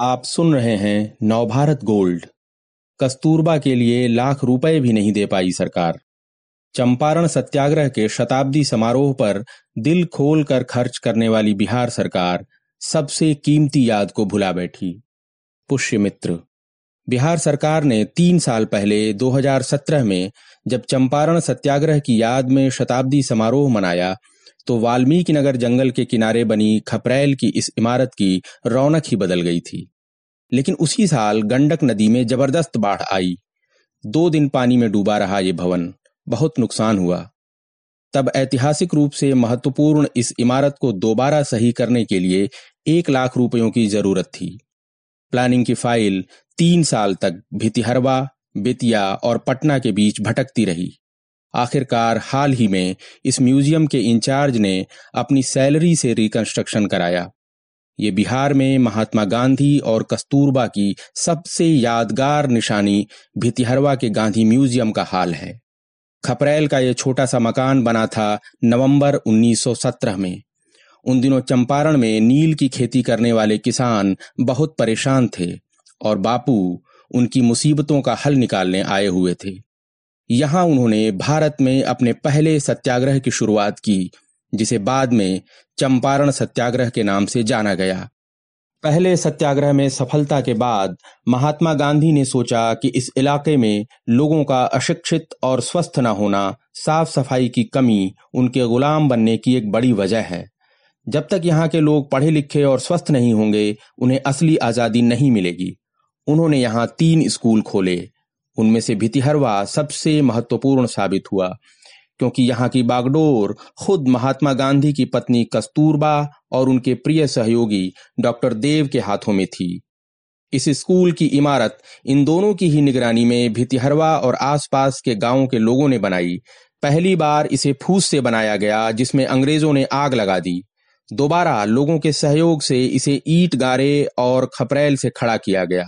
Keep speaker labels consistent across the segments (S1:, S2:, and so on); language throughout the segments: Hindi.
S1: आप सुन रहे हैं नवभारत गोल्ड। कस्तूरबा के लिए लाख रुपए भी नहीं दे पाई सरकार। चंपारण सत्याग्रह के शताब्दी समारोह पर दिल खोल कर खर्च करने वाली बिहार सरकार सबसे कीमती याद को भुला बैठी। पुष्य मित्र बिहार सरकार ने तीन साल पहले 2017 में जब चंपारण सत्याग्रह की याद में शताब्दी समारोह मनाया तो वाल्मीकि नगर जंगल के किनारे बनी खपरेल की इस इमारत की रौनक ही बदल गई थी। लेकिन उसी साल गंडक नदी में ज़बरदस्त बाढ़ आई। दो दिन पानी में डूबा रहा ये भवन। बहुत नुकसान हुआ। तब ऐतिहासिक रूप से महत्वपूर्ण इस इमारत को दोबारा सही करने के लिए एक लाख रुपयों की ज़रूरत थी। प्लानिंग की फ़ाइल तीन साल तक भितिहरवा, बेतिया और पटना के बीच भटकती रही। आखिरकार हाल ही में इस म्यूज़ियम के इंचार्ज ने अपनी सैलरी से रिकंस्ट्रक्शन कराया। ये बिहार में महात्मा गांधी और कस्तूरबा की सबसे यादगार निशानी भितिहरवा के गांधी म्यूज़ियम का हाल है। खपरेल का यह छोटा सा मकान बना था नवंबर 1917 में। उन दिनों चंपारण में नील की खेती करने वाले किसान बहुत परेशान थे और बापू उनकी मुसीबतों का हल निकालने आए हुए थे। यहाँ उन्होंने भारत में अपने पहले सत्याग्रह की शुरुआत की, जिसे बाद में चंपारण सत्याग्रह के नाम से जाना गया। पहले सत्याग्रह में सफलता के बाद महात्मा गांधी ने सोचा कि इस इलाके में लोगों का अशिक्षित और स्वस्थ न होना, साफ़ सफ़ाई की कमी उनके गुलाम बनने की एक बड़ी वजह है। जब तक यहाँ के लोग पढ़े लिखे और स्वस्थ नहीं होंगे, उन्हें असली आज़ादी नहीं मिलेगी। उन्होंने यहाँ तीन स्कूल खोले उनमें से भितिहरवा सबसे महत्वपूर्ण साबित हुआ, क्योंकि यहाँ की बागडोर खुद महात्मा गांधी की पत्नी कस्तूरबा और उनके प्रिय सहयोगी डॉक्टर देव के हाथों में थी। इस स्कूल की इमारत इन दोनों की ही निगरानी में भितिहरवा और आसपास के गाँवों के लोगों ने बनाई। पहली बार इसे फूस से बनाया गया, जिसमें अंग्रेज़ों ने आग लगा दी। दोबारा लोगों के सहयोग से इसे ईट गारे और खपरेल से खड़ा किया गया।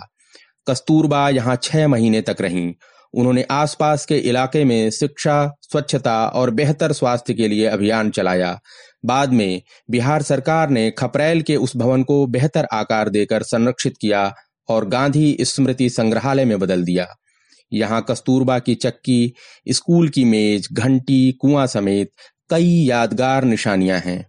S1: कस्तूरबा यहाँ छह महीने तक रहीं। उन्होंने आसपास के इलाके में शिक्षा, स्वच्छता और बेहतर स्वास्थ्य के लिए अभियान चलाया। बाद में बिहार सरकार ने खपरेल के उस भवन को बेहतर आकार देकर संरक्षित किया और गांधी स्मृति संग्रहालय में बदल दिया। यहाँ कस्तूरबा की चक्की, स्कूल की मेज, घंटी, कुआँ समेत कई यादगार निशानियाँ हैं।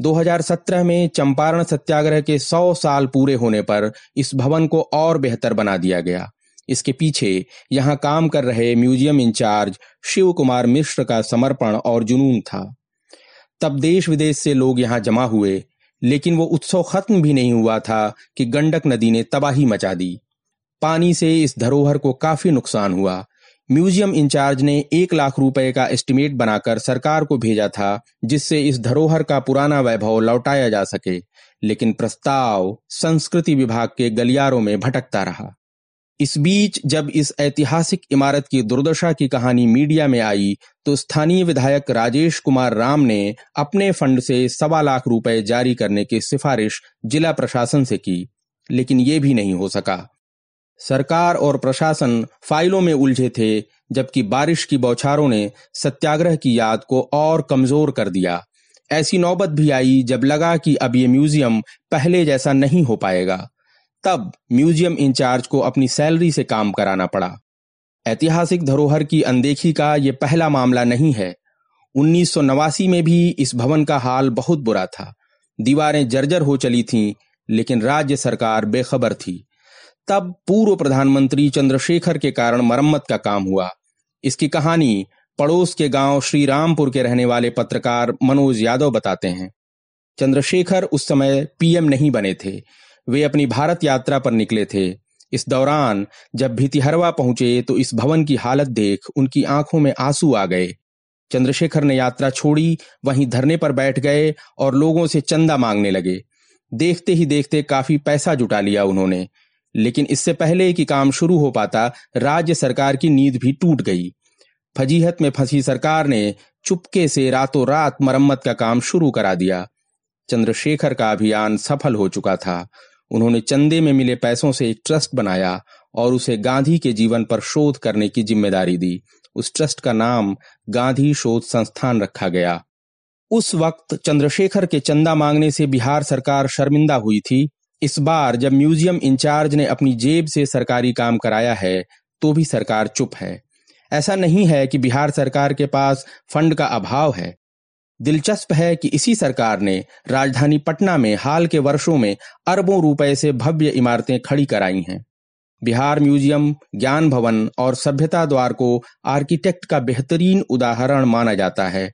S1: 2017 में चंपारण सत्याग्रह के 100 साल पूरे होने पर इस भवन को और बेहतर बना दिया गया। इसके पीछे यहाँ काम कर रहे म्यूज़ियम इंचार्ज शिव कुमार मिश्र का समर्पण और जुनून था। तब देश विदेश से लोग यहाँ जमा हुए, लेकिन वो उत्सव खत्म भी नहीं हुआ था कि गंडक नदी ने तबाही मचा दी। पानी से इस धरोहर को काफ़ी नुकसान हुआ। म्यूज़ियम इंचार्ज ने एक लाख रुपए का एस्टिमेट बनाकर सरकार को भेजा था, जिससे इस धरोहर का पुराना वैभव लौटाया जा सके, लेकिन प्रस्ताव संस्कृति विभाग के गलियारों में भटकता रहा। इस बीच, जब इस ऐतिहासिक इमारत की दुर्दशा की कहानी मीडिया में आई तो स्थानीय विधायक राजेश कुमार राम ने अपने फंड से सवा लाख रुपए जारी करने की सिफारिश जिला प्रशासन से की, लेकिन ये भी नहीं हो सका। सरकार और प्रशासन फाइलों में उलझे थे, जबकि बारिश की बौछारों ने सत्याग्रह की याद को और कमज़ोर कर दिया। ऐसी नौबत भी आई जब लगा कि अब ये म्यूज़ियम पहले जैसा नहीं हो पाएगा। तब म्यूज़ियम इंचार्ज को अपनी सैलरी से काम कराना पड़ा। ऐतिहासिक धरोहर की अनदेखी का यह पहला मामला नहीं है। उन्नीस सौ नवासी में भी इस भवन का हाल बहुत बुरा था। दीवारें जर्जर हो चली थीं, लेकिन राज्य सरकार बेखबर थी। तब पूर्व प्रधानमंत्री चंद्रशेखर के कारण मरम्मत का काम हुआ। इसकी कहानी पड़ोस के गाँव श्री रामपुर के रहने वाले पत्रकार मनोज यादव बताते हैं। चंद्रशेखर उस समय पीएम नहीं बने थे। वे अपनी भारत यात्रा पर निकले थे। इस दौरान जब भितिहरवा पहुँचे तो इस भवन की हालत देख उनकी आँखों में आँसू आ गए। चंद्रशेखर ने यात्रा छोड़ी, वहीं धरने पर बैठ गए और लोगों से चंदा मांगने लगे। देखते ही देखते काफ़ी पैसा जुटा लिया उन्होंने। लेकिन इससे पहले कि काम शुरू हो पाता, राज्य सरकार की नींद भी टूट गई। फजीहत में फंसी सरकार ने चुपके से रातों रात मरम्मत का काम शुरू करा दिया। चंद्रशेखर का अभियान सफल हो चुका था। उन्होंने चंदे में मिले पैसों से एक ट्रस्ट बनाया और उसे गांधी के जीवन पर शोध करने की ज़िम्मेदारी दी। उस ट्रस्ट का नाम गांधी शोध संस्थान रखा गया। उस वक्त चंद्रशेखर के चंदा मांगने से बिहार सरकार शर्मिंदा हुई थी। इस बार जब म्यूज़ियम इंचार्ज ने अपनी जेब से सरकारी काम कराया है तो भी सरकार चुप है। ऐसा नहीं है कि बिहार सरकार के पास फंड का अभाव है। दिलचस्प है कि इसी सरकार ने राजधानी पटना में हाल के वर्षों में अरबों रुपए से भव्य इमारतें खड़ी कराई हैं। बिहार म्यूज़ियम, ज्ञान भवन और सभ्यता द्वार को आर्किटेक्ट का बेहतरीन उदाहरण माना जाता है।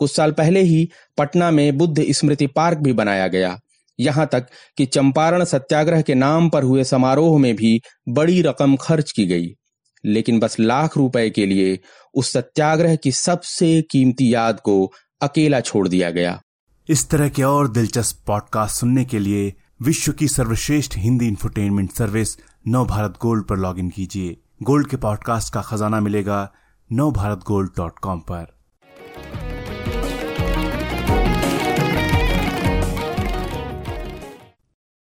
S1: कुछ साल पहले ही पटना में बुद्ध स्मृति पार्क भी बनाया गया। यहाँ तक कि चंपारण सत्याग्रह के नाम पर हुए समारोह में भी बड़ी रकम खर्च की गई। लेकिन बस लाख रुपए के लिए उस सत्याग्रह की सबसे कीमती याद को अकेला छोड़ दिया गया।
S2: इस तरह के और दिलचस्प पॉडकास्ट सुनने के लिए विश्व की सर्वश्रेष्ठ Hindi infotainment service Nav Bharat gold पर लॉगिन कीजिए। गोल्ड के पॉडकास्ट का खजाना मिलेगा नव भारत गोल्ड डॉट कॉम पर।